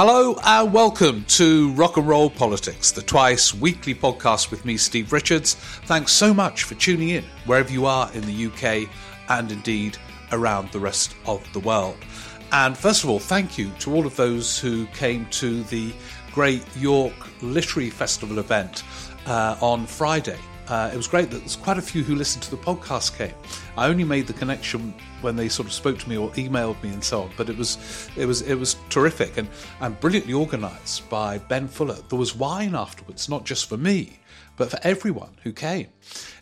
Hello and welcome to Rock and Roll Politics, the twice weekly podcast with me, Steve Richards. Thanks so much for tuning in wherever you are in the UK and indeed around the rest of the world. And first of all, thank you to all of those who came to the Great York Literary Festival event uh, on Friday. Uh, it was great that there's quite a few who listened to the podcast came. I only made the connection when they sort of spoke to me or emailed me and so on, but it was it was it was terrific and, and brilliantly organised by Ben Fuller. There was wine afterwards, not just for me, but for everyone who came.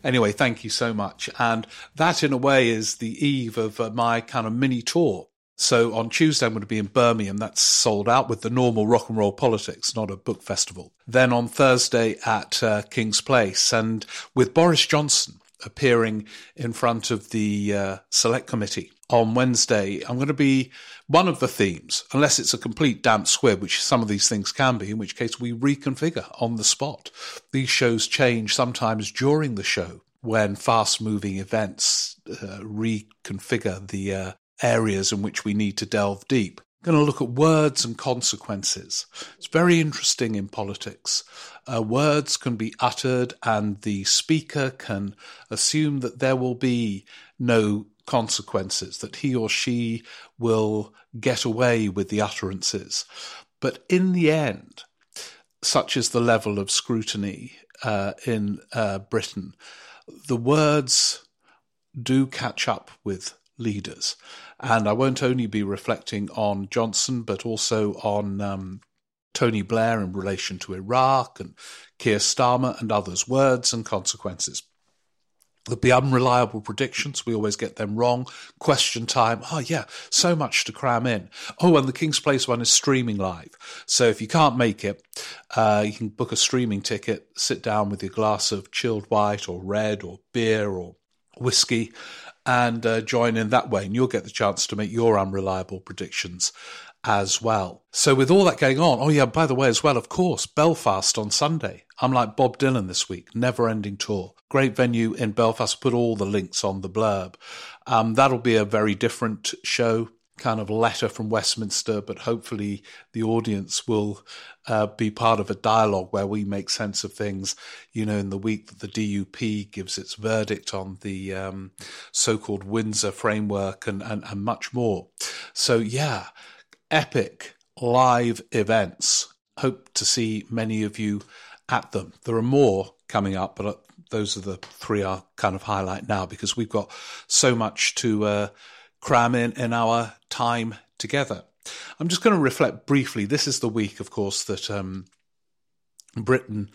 Anyway, thank you so much. And that, in a way, is the eve of uh, my kind of mini tour so on Tuesday, I'm going to be in Birmingham. That's sold out with the normal rock and roll politics, not a book festival. Then on Thursday at uh, King's Place and with Boris Johnson appearing in front of the uh, select committee. On Wednesday, I'm going to be one of the themes, unless it's a complete damp squib, which some of these things can be, in which case we reconfigure on the spot. These shows change sometimes during the show when fast moving events uh, reconfigure the uh, areas in which we need to delve deep. I'm going to look at words and consequences. It's very interesting in politics. Uh, words can be uttered, and the speaker can assume that there will be no consequences, that he or she will get away with the utterances. But in the end, such is the level of scrutiny uh, in uh, Britain, the words do catch up with leaders. And I won't only be reflecting on Johnson, but also on um, Tony Blair in relation to Iraq and Keir Starmer and others, words and consequences. There'll be unreliable predictions. We always get them wrong. Question time. Oh, yeah, so much to cram in. Oh, and the King's Place one is streaming live. So if you can't make it, uh, you can book a streaming ticket, sit down with your glass of chilled white or red or beer or whiskey, and uh, join in that way. And you'll get the chance to make your unreliable predictions as well. So, with all that going on, oh, yeah, by the way, as well, of course, Belfast on Sunday. I'm like Bob Dylan this week, never ending tour. Great venue in Belfast. Put all the links on the blurb. Um, that'll be a very different show kind of letter from Westminster, but hopefully the audience will uh, be part of a dialogue where we make sense of things. You know, in the week that the DUP gives its verdict on the um, so-called Windsor framework and, and, and much more. So yeah, epic live events. Hope to see many of you at them. There are more coming up, but uh, those are the three I kind of highlight now because we've got so much to uh, cram in in our time together. I'm just going to reflect briefly. This is the week, of course, that um, Britain,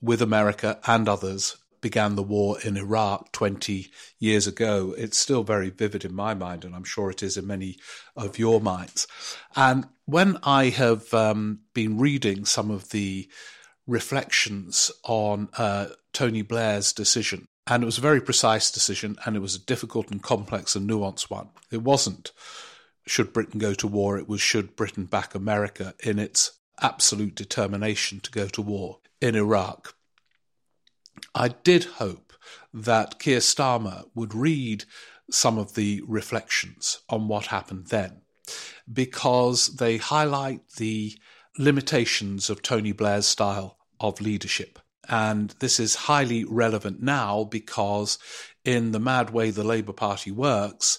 with America and others, began the war in Iraq 20 years ago. It's still very vivid in my mind, and I'm sure it is in many of your minds. And when I have um, been reading some of the reflections on uh, Tony Blair's decision and it was a very precise decision, and it was a difficult and complex and nuanced one. It wasn't should Britain go to war, it was should Britain back America in its absolute determination to go to war in Iraq. I did hope that Keir Starmer would read some of the reflections on what happened then, because they highlight the limitations of Tony Blair's style of leadership. And this is highly relevant now because, in the mad way the Labour Party works,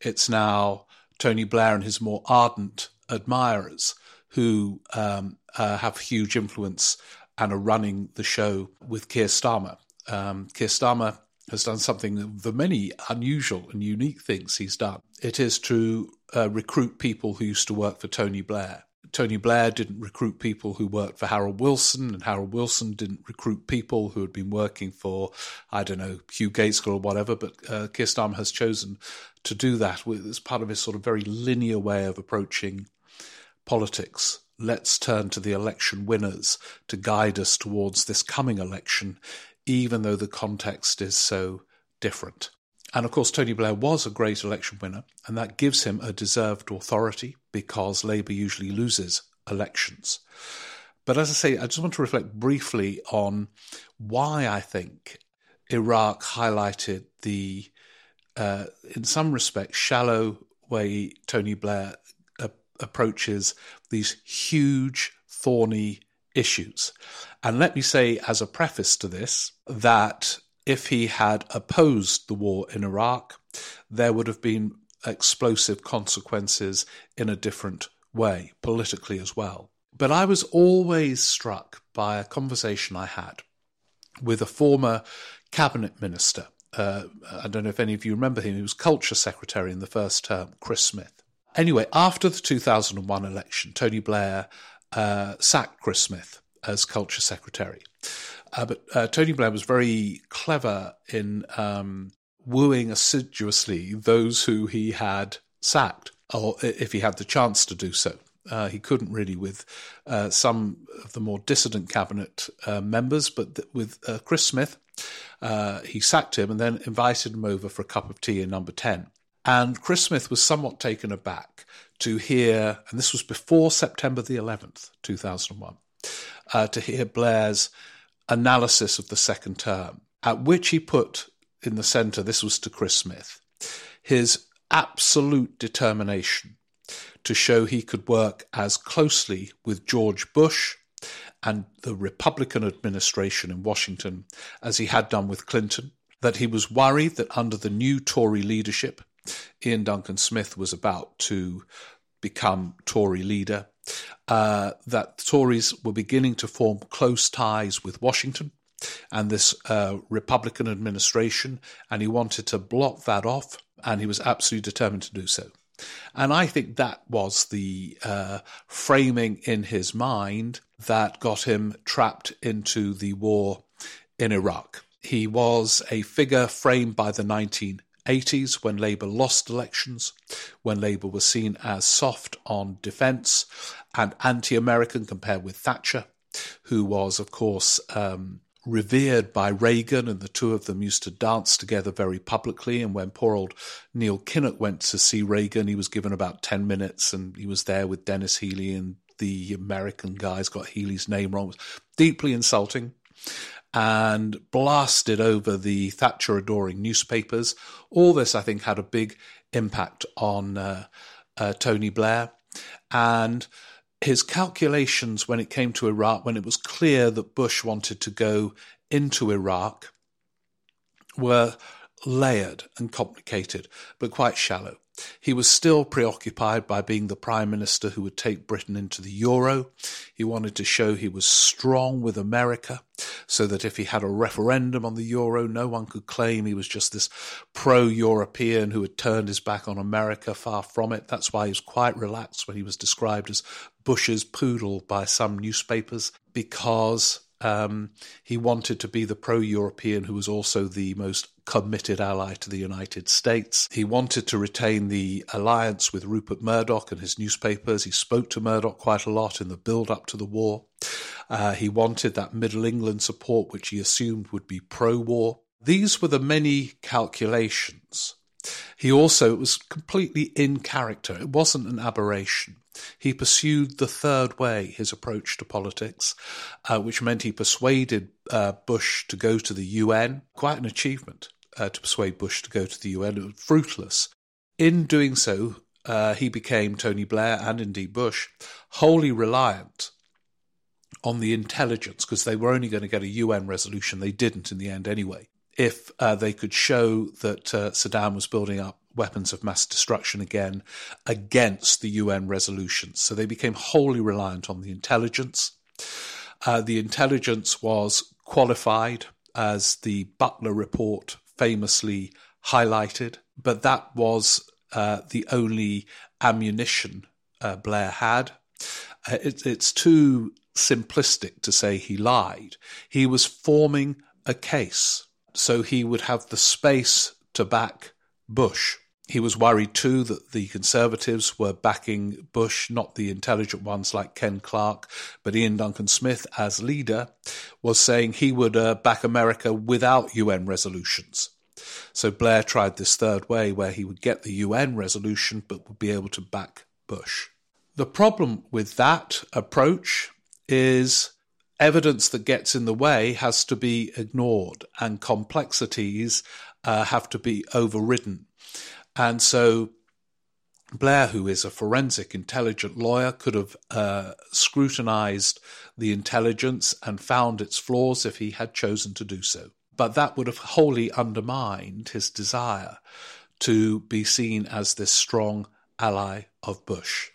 it's now Tony Blair and his more ardent admirers who um, uh, have huge influence and are running the show with Keir Starmer. Um, Keir Starmer has done something of the many unusual and unique things he's done. It is to uh, recruit people who used to work for Tony Blair. Tony Blair didn't recruit people who worked for Harold Wilson, and Harold Wilson didn't recruit people who had been working for, I don't know, Hugh Gaitskell or whatever. But uh, Keir Starmer has chosen to do that with, as part of his sort of very linear way of approaching politics. Let's turn to the election winners to guide us towards this coming election, even though the context is so different. And of course, Tony Blair was a great election winner, and that gives him a deserved authority because Labour usually loses elections. But as I say, I just want to reflect briefly on why I think Iraq highlighted the, uh, in some respects, shallow way Tony Blair approaches these huge, thorny issues. And let me say, as a preface to this, that if he had opposed the war in Iraq, there would have been explosive consequences in a different way, politically as well. But I was always struck by a conversation I had with a former cabinet minister. Uh, I don't know if any of you remember him. He was culture secretary in the first term, Chris Smith. Anyway, after the 2001 election, Tony Blair uh, sacked Chris Smith as culture secretary. Uh, but uh, Tony Blair was very clever in um, wooing assiduously those who he had sacked, or if he had the chance to do so. Uh, he couldn't really with uh, some of the more dissident cabinet uh, members, but th- with uh, Chris Smith, uh, he sacked him and then invited him over for a cup of tea in number 10. And Chris Smith was somewhat taken aback to hear, and this was before September the 11th, 2001, uh, to hear Blair's analysis of the second term, at which he put in the centre, this was to Chris Smith, his absolute determination to show he could work as closely with George Bush and the Republican administration in Washington as he had done with Clinton, that he was worried that under the new Tory leadership, Iain Duncan Smith was about to become Tory leader, uh, that Tories were beginning to form close ties with Washington and this uh, Republican administration, and he wanted to block that off, and he was absolutely determined to do so. And I think that was the uh, framing in his mind that got him trapped into the war in Iraq. He was a figure framed by the 1980s when Labour lost elections, when Labour was seen as soft on defence and anti American compared with Thatcher, who was, of course, um, revered by Reagan, and the two of them used to dance together very publicly. And when poor old Neil Kinnock went to see Reagan, he was given about 10 minutes and he was there with Denis Healey, and the American guys got Healey's name wrong. It was deeply insulting and blasted over the Thatcher adoring newspapers. All this, I think, had a big impact on uh, uh, Tony Blair. And his calculations when it came to Iraq, when it was clear that Bush wanted to go into Iraq, were layered and complicated, but quite shallow. He was still preoccupied by being the prime minister who would take Britain into the euro. He wanted to show he was strong with America so that if he had a referendum on the euro, no one could claim he was just this pro European who had turned his back on America. Far from it. That's why he was quite relaxed when he was described as Bush's poodle by some newspapers because um, he wanted to be the pro European who was also the most committed ally to the United States. He wanted to retain the alliance with Rupert Murdoch and his newspapers. He spoke to Murdoch quite a lot in the build up to the war. Uh, he wanted that Middle England support, which he assumed would be pro war. These were the many calculations. He also was completely in character. It wasn't an aberration. He pursued the third way, his approach to politics, uh, which meant he persuaded uh, Bush to go to the UN. Quite an achievement uh, to persuade Bush to go to the UN. It was fruitless. In doing so, uh, he became, Tony Blair and indeed Bush, wholly reliant on the intelligence because they were only going to get a UN resolution. They didn't in the end anyway. If uh, they could show that uh, Saddam was building up weapons of mass destruction again against the UN resolutions. So they became wholly reliant on the intelligence. Uh, the intelligence was qualified, as the Butler report famously highlighted, but that was uh, the only ammunition uh, Blair had. Uh, it, it's too simplistic to say he lied. He was forming a case, so he would have the space to back Bush. He was worried too that the Conservatives were backing Bush, not the intelligent ones like Ken Clarke, but Iain Duncan Smith, as leader, was saying he would uh, back America without UN resolutions. So Blair tried this third way where he would get the UN resolution but would be able to back Bush. The problem with that approach is evidence that gets in the way has to be ignored and complexities uh, have to be overridden. And so Blair, who is a forensic intelligent lawyer, could have uh, scrutinized the intelligence and found its flaws if he had chosen to do so. But that would have wholly undermined his desire to be seen as this strong ally of Bush.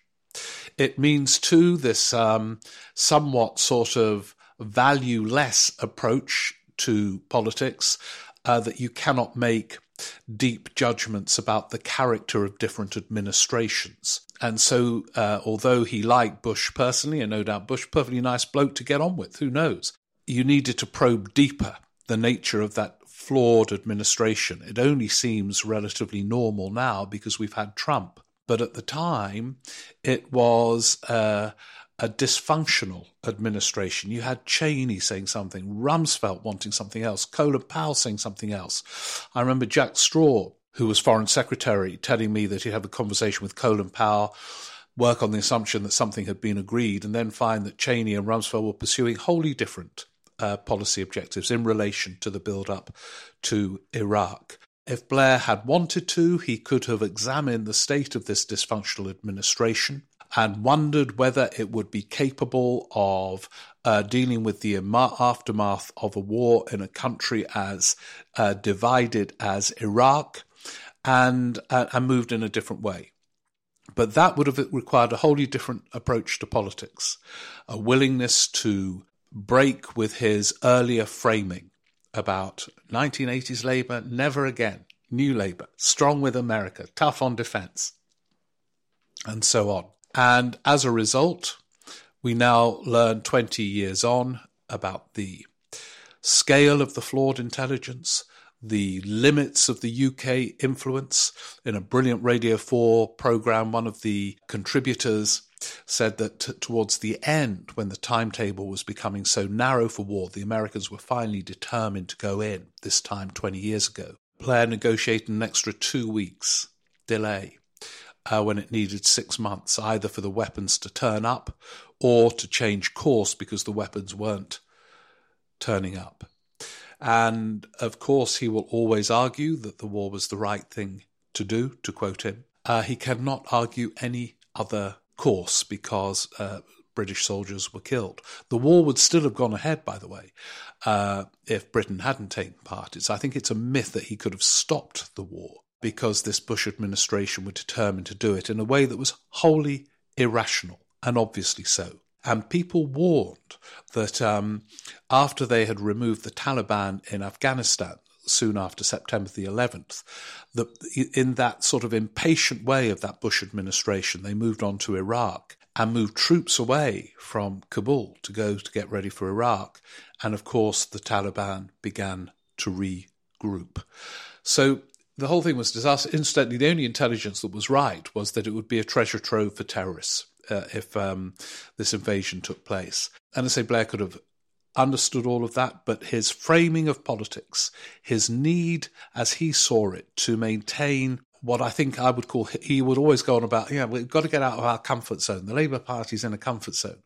It means, too, this um, somewhat sort of valueless approach to politics uh, that you cannot make deep judgments about the character of different administrations. And so, uh, although he liked Bush personally, and no doubt Bush, perfectly nice bloke to get on with, who knows? You needed to probe deeper the nature of that flawed administration. It only seems relatively normal now because we've had Trump. But at the time, it was uh, a dysfunctional administration. You had Cheney saying something, Rumsfeld wanting something else, Colin Powell saying something else. I remember Jack Straw, who was foreign secretary, telling me that he'd have a conversation with Colin Powell, work on the assumption that something had been agreed, and then find that Cheney and Rumsfeld were pursuing wholly different uh, policy objectives in relation to the build up to Iraq. If Blair had wanted to, he could have examined the state of this dysfunctional administration and wondered whether it would be capable of uh, dealing with the aftermath of a war in a country as uh, divided as Iraq and, uh, and moved in a different way. But that would have required a wholly different approach to politics, a willingness to break with his earlier framing about 1980s Labour, never again, new Labour, strong with America, tough on defence, and so on. And as a result, we now learn 20 years on about the scale of the flawed intelligence, the limits of the UK influence. In a brilliant Radio 4 program, one of the contributors said that t- towards the end, when the timetable was becoming so narrow for war, the Americans were finally determined to go in, this time 20 years ago. Blair negotiated an extra two weeks delay uh, when it needed six months, either for the weapons to turn up or to change course because the weapons weren't turning up. And of course, he will always argue that the war was the right thing to do, to quote him. Uh, he cannot argue any other course because uh, British soldiers were killed. The war would still have gone ahead, by the way, uh, if Britain hadn't taken part. It's, I think it's a myth that he could have stopped the war because this Bush administration were determined to do it in a way that was wholly irrational, and obviously so. And people warned that um, after they had removed the Taliban in Afghanistan, soon after September the 11th, that in that sort of impatient way of that Bush administration, they moved on to Iraq and moved troops away from Kabul to go to get ready for Iraq. And of course, the Taliban began to regroup. So the whole thing was disaster. Incidentally, the only intelligence that was right was that it would be a treasure trove for terrorists uh, if um, this invasion took place. And I say Blair could have understood all of that, but his framing of politics, his need, as he saw it, to maintain what I think I would call, he would always go on about, yeah, we've got to get out of our comfort zone. The Labour Party's in a comfort zone.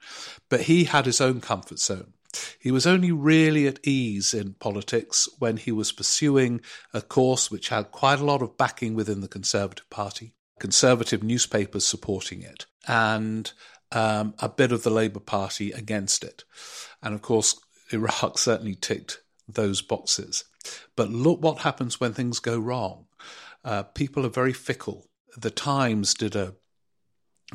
But he had his own comfort zone. He was only really at ease in politics when he was pursuing a course which had quite a lot of backing within the Conservative Party, Conservative newspapers supporting it, and um, a bit of the Labour Party against it. And of course, Iraq certainly ticked those boxes. But look what happens when things go wrong. Uh, people are very fickle. The Times did a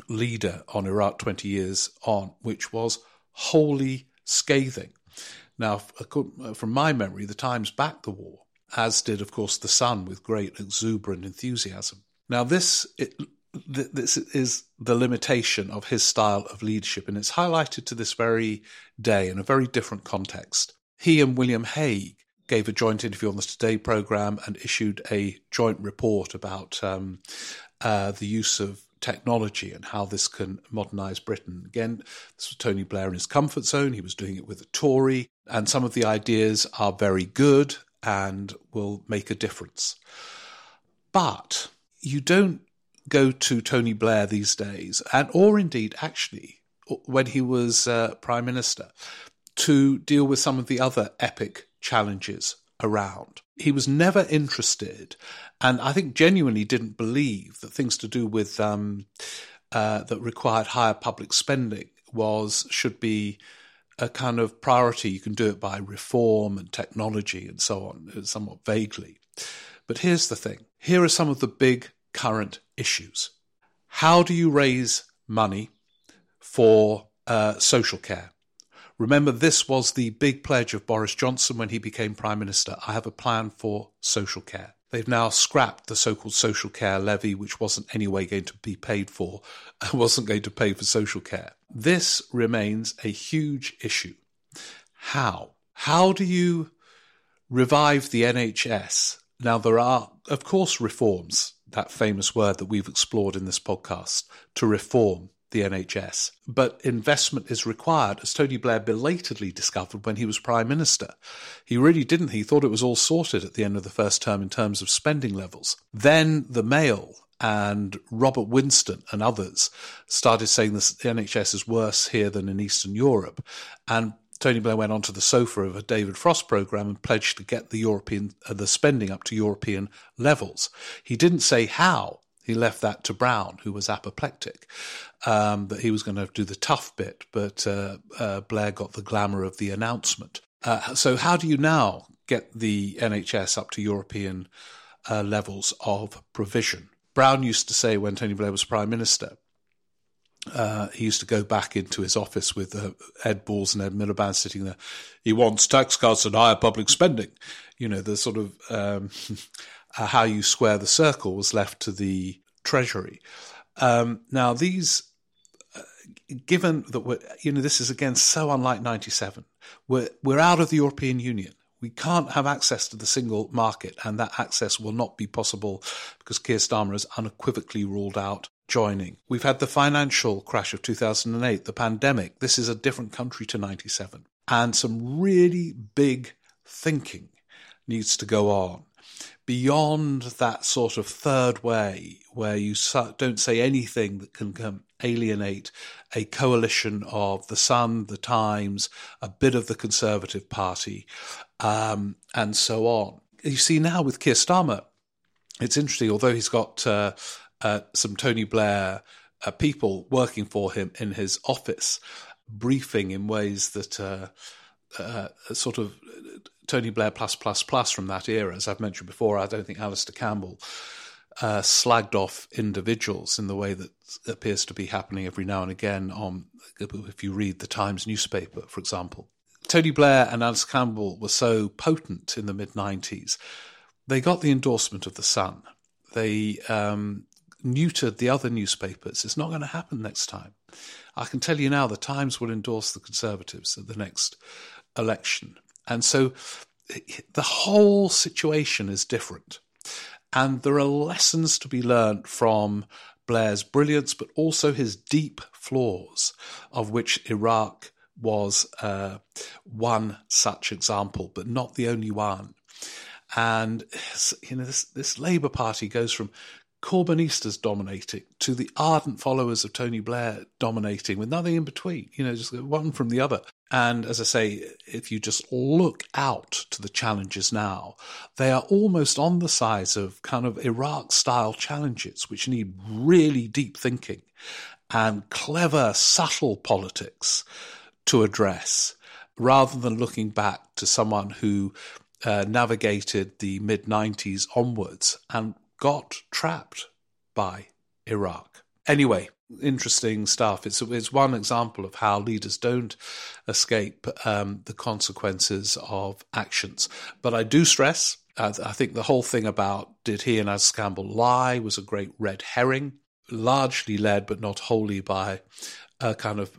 leader on Iraq 20 years on, which was wholly scathing. Now, from my memory, the Times backed the war, as did, of course, the Sun with great exuberant enthusiasm. Now, this it, this is the limitation of his style of leadership, and it's highlighted to this very day in a very different context. He and William Hague gave a joint interview on the Today programme and issued a joint report about um, uh, the use of technology and how this can modernise Britain. Again, this was Tony Blair in his comfort zone. He was doing it with a Tory, and some of the ideas are very good and will make a difference. But you don't go to Tony Blair these days, and or indeed actually when he was uh, prime minister, to deal with some of the other epic challenges around. He was never interested, and I think genuinely didn't believe that things to do with um, uh, that required higher public spending was should be a kind of priority. You can do it by reform and technology and so on, somewhat vaguely. But here's the thing here are some of the big current issues. How do you raise money for uh, social care? Remember, this was the big pledge of Boris Johnson when he became Prime Minister. I have a plan for social care. They've now scrapped the so called social care levy, which wasn't anyway going to be paid for, wasn't going to pay for social care. This remains a huge issue. How? How do you revive the NHS? Now, there are, of course, reforms, that famous word that we've explored in this podcast, to reform the NHS. But investment is required, as Tony Blair belatedly discovered when he was Prime Minister. He really didn't. He thought it was all sorted at the end of the first term in terms of spending levels. Then the Mail and Robert Winston and others started saying the NHS is worse here than in Eastern Europe. And Tony Blair went onto the sofa of a David Frost program and pledged to get the European uh, the spending up to European levels. He didn't say how. He left that to Brown, who was apoplectic, um, that he was going to do the tough bit, but uh, uh, Blair got the glamour of the announcement. Uh, so, how do you now get the NHS up to European uh, levels of provision? Brown used to say when Tony Blair was Prime Minister, uh, he used to go back into his office with uh, Ed Balls and Ed Miliband sitting there. He wants tax cuts and higher public spending. You know, the sort of um, how you square the circle was left to the Treasury. Um, now, these, uh, given that we're, you know, this is again so unlike 97, we're, we're out of the European Union. We can't have access to the single market, and that access will not be possible because Keir Starmer has unequivocally ruled out joining. We've had the financial crash of 2008, the pandemic. This is a different country to 97. And some really big thinking needs to go on beyond that sort of third way where you don't say anything that can alienate a coalition of the Sun, the Times, a bit of the Conservative Party, um, and so on. You see now with Keir Starmer, it's interesting, although he's got uh, uh, some Tony Blair uh, people working for him in his office, briefing in ways that uh, sort of Tony Blair plus plus plus from that era. As I've mentioned before, I don't think Alastair Campbell uh, slagged off individuals in the way that appears to be happening every now and again on if you read the Times newspaper, for example. Tony Blair and Alastair Campbell were so potent in the mid 90s. They got the endorsement of The Sun. They um, neutered the other newspapers. It's not going to happen next time. I can tell you now the Times will endorse the Conservatives at the next election. And so the whole situation is different. And there are lessons to be learned from Blair's brilliance, but also his deep flaws, of which Iraq was uh, one such example, but not the only one. And you know, this, this Labour Party goes from Corbynistas dominating to the ardent followers of Tony Blair dominating with nothing in between, you know, just one from the other. And as I say, if you just look out to the challenges now, they are almost on the size of kind of Iraq style challenges, which need really deep thinking and clever, subtle politics to address, rather than looking back to someone who uh, navigated the mid 90s onwards and got trapped by Iraq. Anyway, interesting stuff. It's it's one example of how leaders don't escape um, the consequences of actions. But I do stress. Uh, I think the whole thing about did he and As Campbell lie was a great red herring, largely led but not wholly by a kind of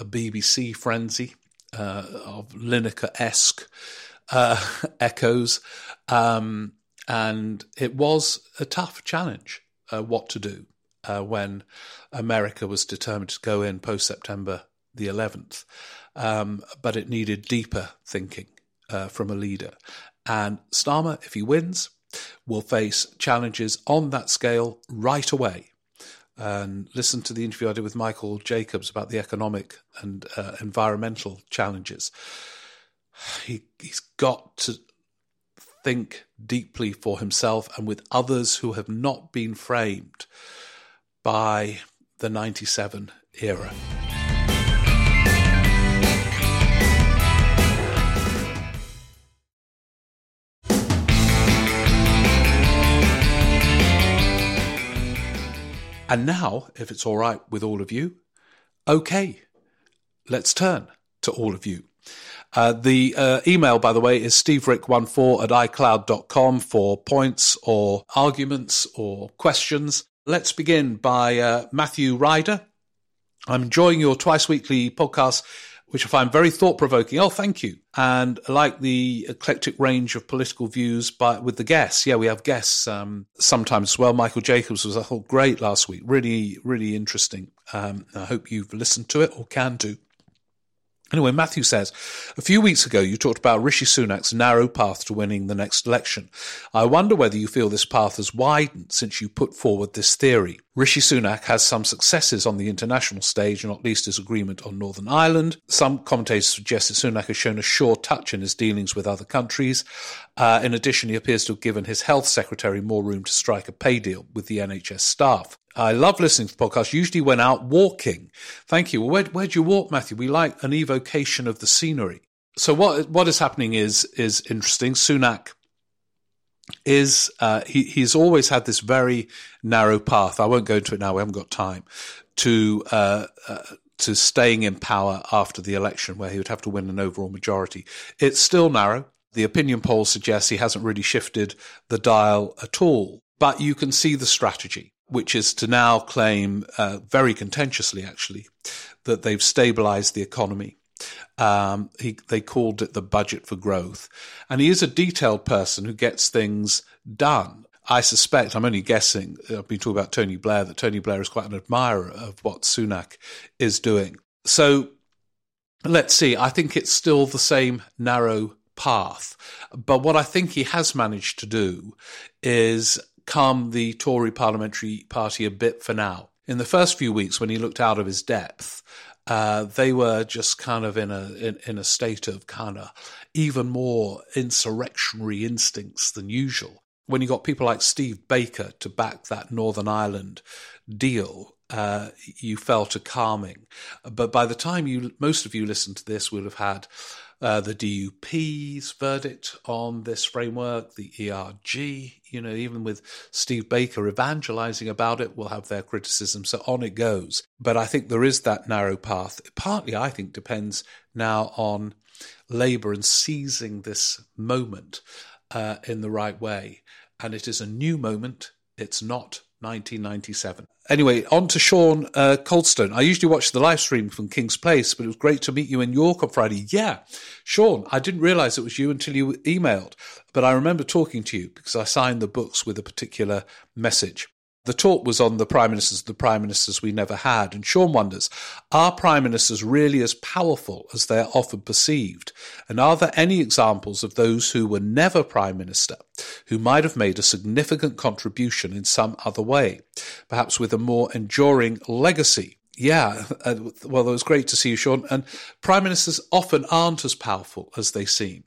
a BBC frenzy uh, of Lineker esque uh, echoes. Um, and it was a tough challenge uh, what to do uh, when America was determined to go in post September the 11th. Um, but it needed deeper thinking uh, from a leader. And Starmer, if he wins, will face challenges on that scale right away. And listen to the interview I did with Michael Jacobs about the economic and uh, environmental challenges. He, he's got to think deeply for himself and with others who have not been framed by the 97 era. And now, if it's all right with all of you, okay, let's turn to all of you. Uh, the uh, email, by the way, is steverick14 at icloud.com for points or arguments or questions. Let's begin by uh, Matthew Ryder. I'm enjoying your twice weekly podcast which I find very thought provoking. Oh, thank you. And I like the eclectic range of political views by, with the guests. Yeah, we have guests um, sometimes as well. Michael Jacobs was a whole great last week. Really, really interesting. Um, I hope you've listened to it or can do. Anyway, Matthew says, a few weeks ago you talked about Rishi Sunak's narrow path to winning the next election. I wonder whether you feel this path has widened since you put forward this theory. Rishi Sunak has some successes on the international stage, not least his agreement on Northern Ireland. Some commentators suggest that Sunak has shown a sure touch in his dealings with other countries. Uh, in addition, he appears to have given his health secretary more room to strike a pay deal with the NHS staff. I love listening to the podcast, usually when out walking. Thank you. Where, where do you walk, Matthew? We like an evocation of the scenery. So what what is happening is is interesting. Sunak is uh, he he's always had this very narrow path. I won't go into it now. We haven't got time to uh, uh, to staying in power after the election, where he would have to win an overall majority. It's still narrow. The opinion polls suggest he hasn't really shifted the dial at all. But you can see the strategy which is to now claim, uh, very contentiously actually, that they've stabilized the economy. Um, he, they called it the budget for growth. And he is a detailed person who gets things done. I suspect, I'm only guessing, I've been talking about Tony Blair, that Tony Blair is quite an admirer of what Sunak is doing. So let's see. I think it's still the same narrow path. But what I think he has managed to do is calm the Tory parliamentary party a bit for now. In the first few weeks, when he looked out of his depth, uh, they were just kind of in a in, in a state of kind of even more insurrectionary instincts than usual. When you got people like Steve Baker to back that Northern Ireland deal, uh, you felt a calming. But by the time you most of you listened to this, would have had uh, the DUP's verdict on this framework, the ERG, you know, even with Steve Baker evangelizing about it, will have their criticism. So on it goes. But I think there is that narrow path. Partly, I think, depends now on Labour and seizing this moment uh, in the right way. And it is a new moment. It's not 1997. Anyway, on to Sean uh, Coldstone. I usually watch the live stream from King's Place, but it was great to meet you in York on Friday. Yeah, Sean, I didn't realize it was you until you emailed, but I remember talking to you because I signed the books with a particular message. The talk was on the prime ministers, the prime ministers we never had. And Sean wonders, are prime ministers really as powerful as they are often perceived? And are there any examples of those who were never prime minister, who might have made a significant contribution in some other way, perhaps with a more enduring legacy? Yeah, uh, well, it was great to see you, Sean. And prime ministers often aren't as powerful as they seem.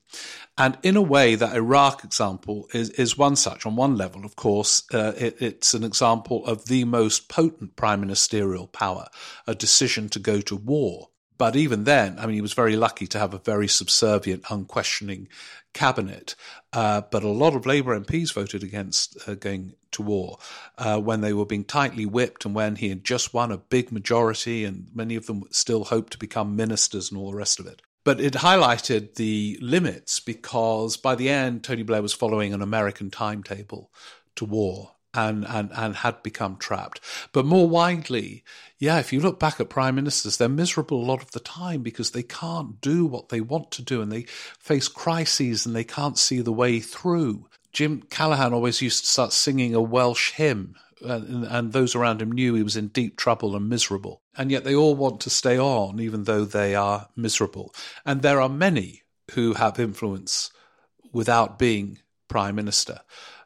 And in a way, that Iraq example is, is one such. On one level, of course, uh, it, it's an example of the most potent prime ministerial power, a decision to go to war. But even then, I mean, he was very lucky to have a very subservient, unquestioning cabinet. Uh, but a lot of Labour MPs voted against uh, going to war uh, when they were being tightly whipped and when he had just won a big majority, and many of them still hoped to become ministers and all the rest of it. But it highlighted the limits because by the end, Tony Blair was following an American timetable to war and, and, and had become trapped. But more widely, yeah, if you look back at prime ministers, they're miserable a lot of the time because they can't do what they want to do and they face crises and they can't see the way through. Jim Callaghan always used to start singing a Welsh hymn uh, and, and, those around him knew he was in deep trouble and miserable. And yet they all want to stay on, even though they are miserable. And there are many who have influence without being prime minister.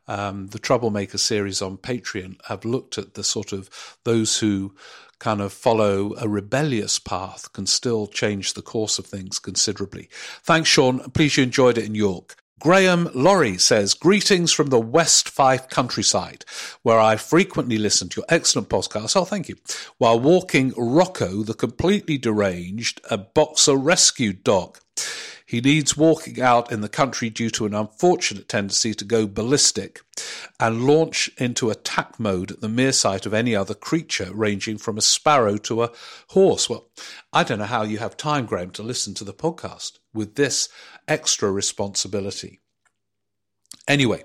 Um, the Troublemaker series on Patreon have looked at the sort of those who kind of follow a rebellious path can still change the course of things considerably. Thanks, Sean. Please you enjoyed it in York. Graham Laurie says, Greetings from the West Fife countryside, where I frequently listen to your excellent podcast. Oh, thank you. While walking Rocco, the completely deranged, a boxer rescued dog. He needs walking out in the country due to an unfortunate tendency to go ballistic and launch into attack mode at the mere sight of any other creature, ranging from a sparrow to a horse. Well, I don't know how you have time, Graham, to listen to the podcast with this extra responsibility. Anyway,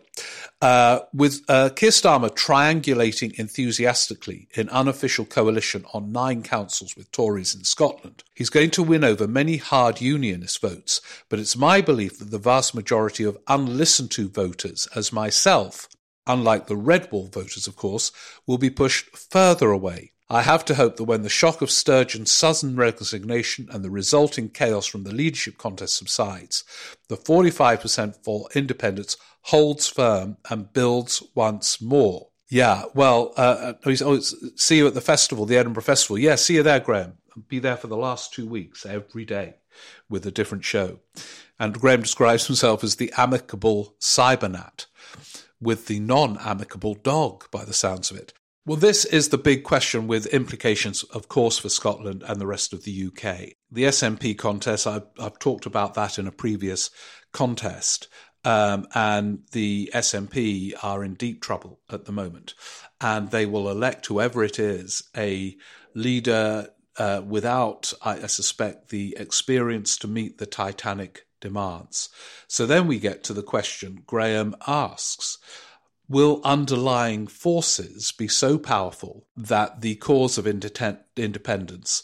uh, with uh, Keir Starmer triangulating enthusiastically in unofficial coalition on nine councils with Tories in Scotland, he's going to win over many hard unionist votes. But it's my belief that the vast majority of unlistened to voters, as myself, unlike the red wall voters, of course, will be pushed further away I have to hope that when the shock of Sturgeon's sudden resignation and the resulting chaos from the leadership contest subsides, the 45% for independence holds firm and builds once more. Yeah, well, uh, uh oh, see you at the festival, the Edinburgh Festival. Yeah, see you there, Graham. Be there for the last two weeks, every day, with a different show. And Graham describes himself as the amicable cybernat, with the non amicable dog, by the sounds of it. Well, this is the big question with implications, of course, for Scotland and the rest of the UK. The SNP contest, I've, I've talked about that in a previous contest. Um, and the SNP are in deep trouble at the moment. And they will elect whoever it is a leader uh, without, I, I suspect, the experience to meet the Titanic demands. So then we get to the question Graham asks will underlying forces be so powerful that the cause of independence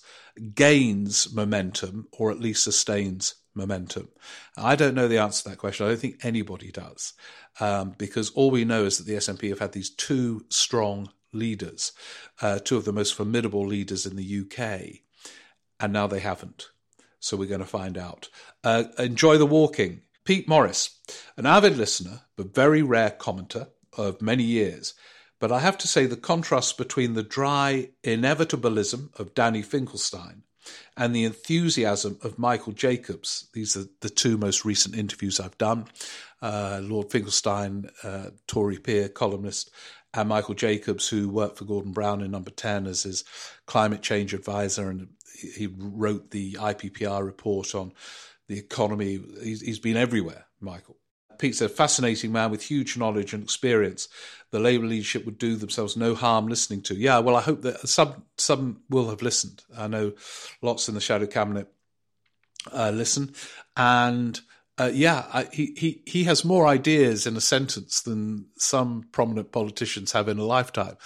gains momentum or at least sustains momentum? I don't know the answer to that question. I don't think anybody does, um, because all we know is that the SNP have had these two strong leaders, uh, two of the most formidable leaders in the UK, and now they haven't. So we're going to find out. Uh, enjoy the walking. Pete Morris, an avid listener but very rare commenter, of many years. But I have to say the contrast between the dry inevitabilism of Danny Finkelstein and the enthusiasm of Michael Jacobs. These are the two most recent interviews I've done. Uh, Lord Finkelstein, uh, Tory peer, columnist, and Michael Jacobs, who worked for Gordon Brown in Number 10 as his climate change advisor, and he wrote the IPPR report on the economy. he's, he's been everywhere, Michael. Pete's a fascinating man with huge knowledge and experience. The Labour leadership would do themselves no harm listening to. Yeah, well, I hope that some some will have listened. I know lots in the shadow cabinet uh, listen, and uh, yeah, I, he he he has more ideas in a sentence than some prominent politicians have in a lifetime,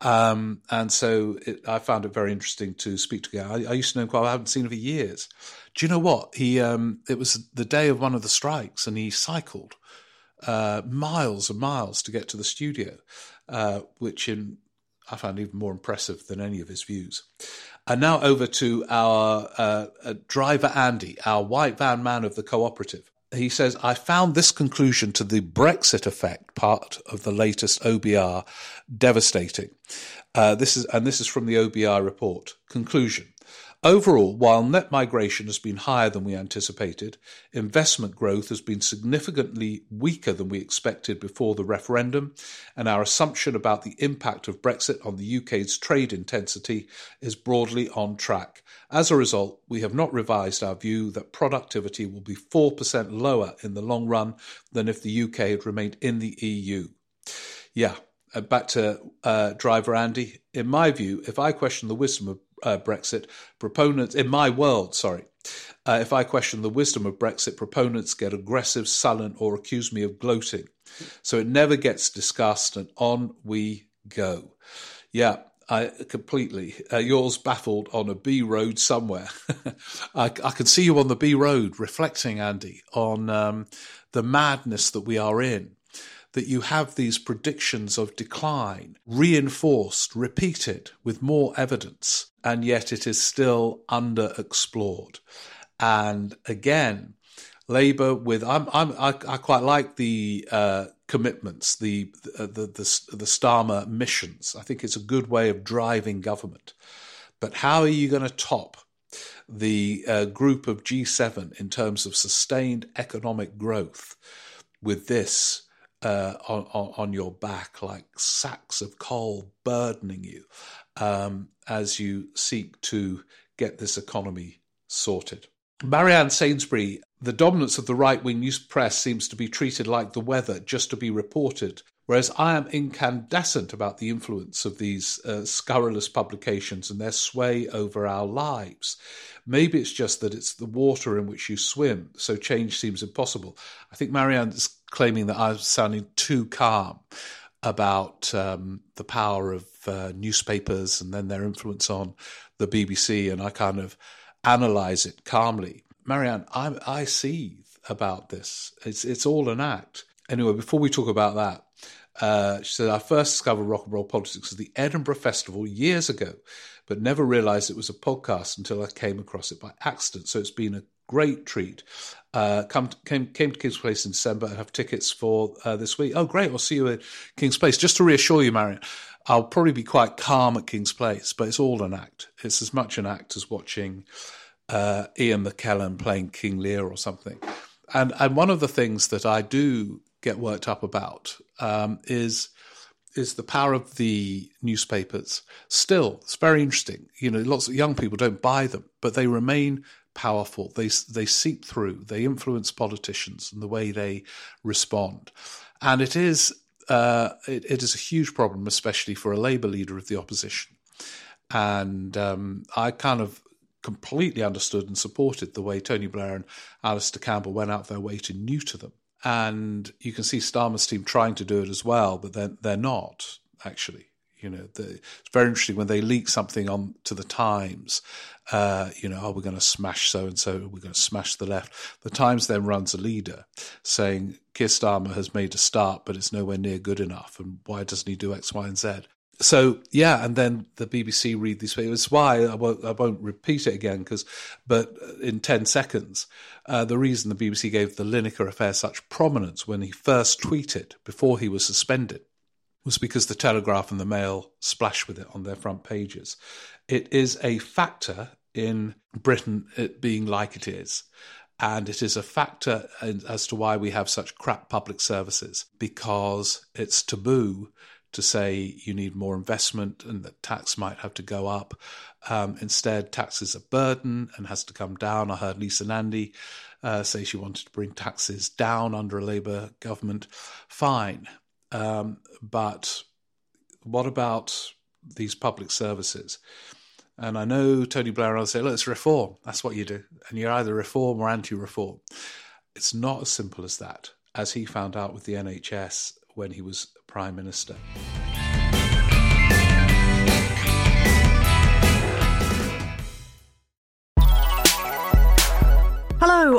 um, and so it, I found it very interesting to speak to him. I, I used to know him quite. Well, I haven't seen him for years, do you know what he? Um, it was the day of one of the strikes, and he cycled uh, miles and miles to get to the studio, uh, which in I found even more impressive than any of his views. And now over to our uh, uh driver Andy, our white van man of the cooperative. He says, I found this conclusion to the Brexit effect part of the latest OBR devastating. Uh, this is, and this is from the OBR report. Conclusion. Overall, while net migration has been higher than we anticipated, investment growth has been significantly weaker than we expected before the referendum, and our assumption about the impact of Brexit on the UK's trade intensity is broadly on track. As a result, we have not revised our view that productivity will be 4% lower in the long run than if the UK had remained in the EU. Yeah, uh, back to uh, driver Andy. In my view, if I question the wisdom of uh, Brexit, proponents, in my world, sorry, uh, if I question the wisdom of Brexit, proponents get aggressive, sullen, or accuse me of gloating. So it never gets discussed, and on we go. Yeah, I completely. Uh, yours baffled on a B road somewhere. I, I, can see you on the B road reflecting, Andy, on um, the madness that we are in that you have these predictions of decline reinforced, repeated with more evidence, and yet it is still underexplored. And again, Labour with I'm, I'm I, I quite like the uh, commitments, the the, the the the Starmer missions. I think it's a good way of driving government. But how are you going to top the uh, group of G7 in terms of sustained economic growth? with this uh, on, on, your back, like sacks of coal burdening you, um, as you seek to get this economy sorted. Marianne Sainsbury, the dominance of the right wing news press seems to be treated like the weather, just to be reported. Whereas I am incandescent about the influence of these uh, scurrilous publications and their sway over our lives. Maybe it's just that it's the water in which you swim, so change seems impossible. I think Marianne is claiming that I'm sounding too calm about um, the power of uh, newspapers and then their influence on the BBC, and I kind of analyze it calmly. Marianne, I, I seethe about this. It's it's all an act. Anyway, before we talk about that, uh, she said, I first discovered rock and roll politics at the Edinburgh Festival years ago, but never realized it was a podcast until I came across it by accident. So it's been a great treat. Uh, come to, came came to King's Place in December and have tickets for uh, this week. Oh, great! I'll see you at King's Place. Just to reassure you, Marion, I'll probably be quite calm at King's Place, but it's all an act. It's as much an act as watching uh, Ian McKellen playing King Lear or something. And and one of the things that I do get worked up about um, is is the power of the newspapers. Still, it's very interesting. You know, lots of young people don't buy them, but they remain powerful. They they seep through. They influence politicians and the way they respond, and it is uh, it, it is a huge problem, especially for a Labour leader of the opposition. And um, I kind of completely understood and supported the way Tony Blair and Alastair Campbell went out their way to neuter them. And you can see Starmer's team trying to do it as well, but they're, they're not actually. You know, the, it's very interesting when they leak something on to the Times. Uh, you know, oh, we're going to smash so and so. We're going to smash the left. The Times then runs a leader saying Keir Starmer has made a start, but it's nowhere near good enough. And why doesn't he do X, Y, and Z? So yeah, and then the BBC read these papers. Why I won't, I won't repeat it again because, but in ten seconds, uh, the reason the BBC gave the Lineker affair such prominence when he first tweeted before he was suspended was because the Telegraph and the Mail splash with it on their front pages. It is a factor in Britain it being like it is. And it is a factor as to why we have such crap public services because it's taboo to say you need more investment and that tax might have to go up. Um, instead, tax is a burden and has to come down. I heard Lisa Nandy uh, say she wanted to bring taxes down under a Labour government. Fine. Um, but what about these public services? And I know Tony Blair will say, look, it's reform. That's what you do. And you're either reform or anti reform. It's not as simple as that, as he found out with the NHS when he was Prime Minister.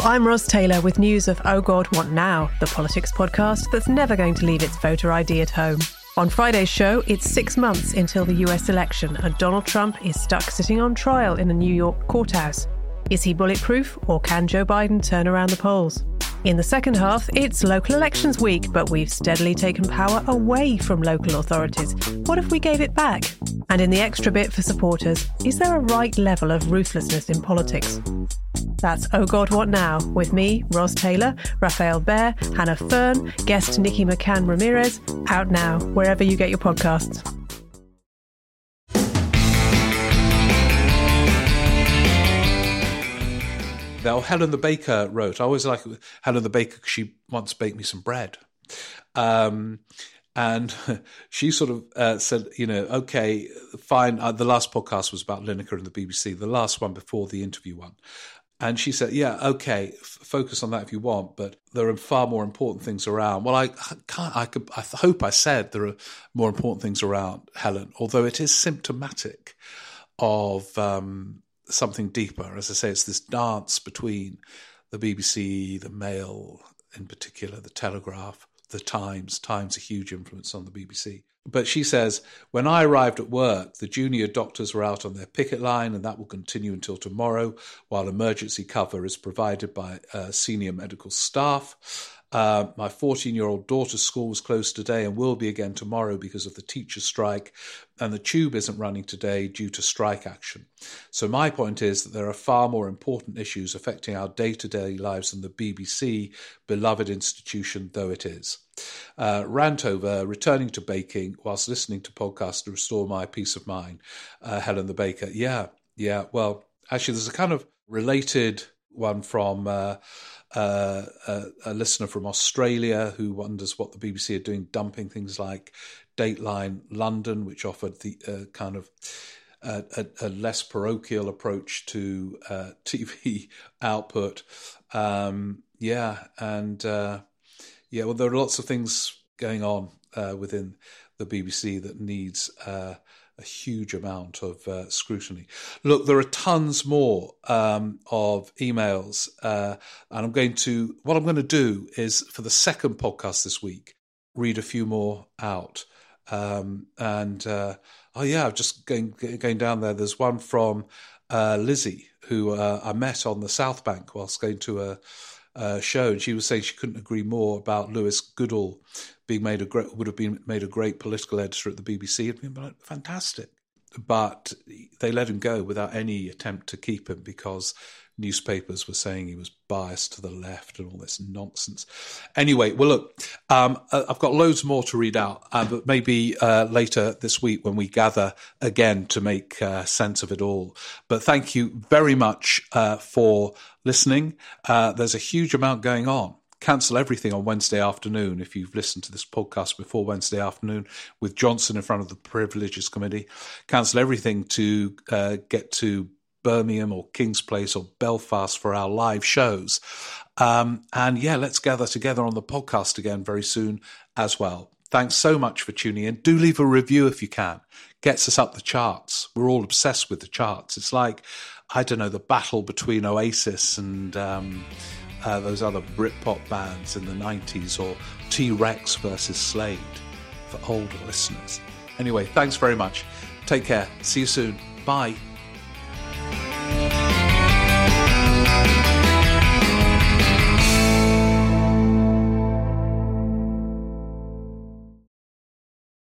I'm Ros Taylor with news of Oh God, What Now, the politics podcast that's never going to leave its voter ID at home. On Friday's show, it's six months until the US election, and Donald Trump is stuck sitting on trial in a New York courthouse. Is he bulletproof, or can Joe Biden turn around the polls? In the second half, it's local elections week, but we've steadily taken power away from local authorities. What if we gave it back? And in the extra bit for supporters, is there a right level of ruthlessness in politics? That's Oh God, What Now? with me, Ros Taylor, Rafael Behr, Hannah Fearn, guest Nikki McCann Ramirez, out now, wherever you get your podcasts. Now, Helen the Baker wrote, I always like Helen the Baker because she once baked me some bread. Um, and she sort of uh, said, you know, okay, fine. Uh, the last podcast was about Lineker and the BBC, the last one before the interview one. And she said, yeah, okay, f- focus on that if you want, but there are far more important things around. Well, I can't, I, could, I hope I said there are more important things around, Helen, although it is symptomatic of um, something deeper. As I say, it's this dance between the BBC, the Mail, in particular, the Telegraph, the Times. Times a huge influence on the BBC. But she says, when I arrived at work, the junior doctors were out on their picket line, and that will continue until tomorrow, while emergency cover is provided by uh, senior medical staff. Uh, my 14 year old daughter's school was closed today and will be again tomorrow because of the teacher strike, and the tube isn't running today due to strike action. So, my point is that there are far more important issues affecting our day to day lives than the BBC, beloved institution though it is. Uh, rant over returning to baking whilst listening to podcasts to restore my peace of mind. Uh, Helen the Baker. Yeah, yeah. Well, actually, there's a kind of related one from uh, uh, a, listener from Australia who wonders what the BBC are doing, dumping things like Dateline London, which offered the uh, kind of a, a, less parochial approach to uh, TV output. Um, yeah, and uh, yeah, well, there are lots of things going on uh, within the BBC that needs a huge amount of uh, scrutiny. Look, there are tons more um, of emails, uh, and I'm going to. What I'm going to do is for the second podcast this week, read a few more out. Um, and uh, oh yeah, I'm just going going down there. There's one from uh, Lizzie who uh, I met on the South Bank whilst going to a uh, show, and she was saying she couldn't agree more about Lewis Goodall being made a great would have been made a great political editor at the BBC. It'd been fantastic, but they let him go without any attempt to keep him because newspapers were saying he was biased to the left and all this nonsense. Anyway, well, look, um, uh, I've got loads more to read out, uh, but maybe uh, later this week when we gather again to make uh, sense of it all. But thank you very much uh, for listening. Uh, there's a huge amount going on cancel everything on Wednesday afternoon if you've listened to this podcast before Wednesday afternoon with Johnson in front of the Privileges Committee. Cancel everything to uh, get to Birmingham or King's Place or Belfast for our live shows. Um, and yeah, let's gather together on the podcast again very soon as well. Thanks so much for tuning in. Do leave a review if you can. Gets us up the charts. We're all obsessed with the charts. It's like, I don't know, the battle between Oasis and um, uh, those other Britpop bands in the 90s or T Rex versus Slade for older listeners. Anyway, thanks very much. Take care. See you soon. Bye.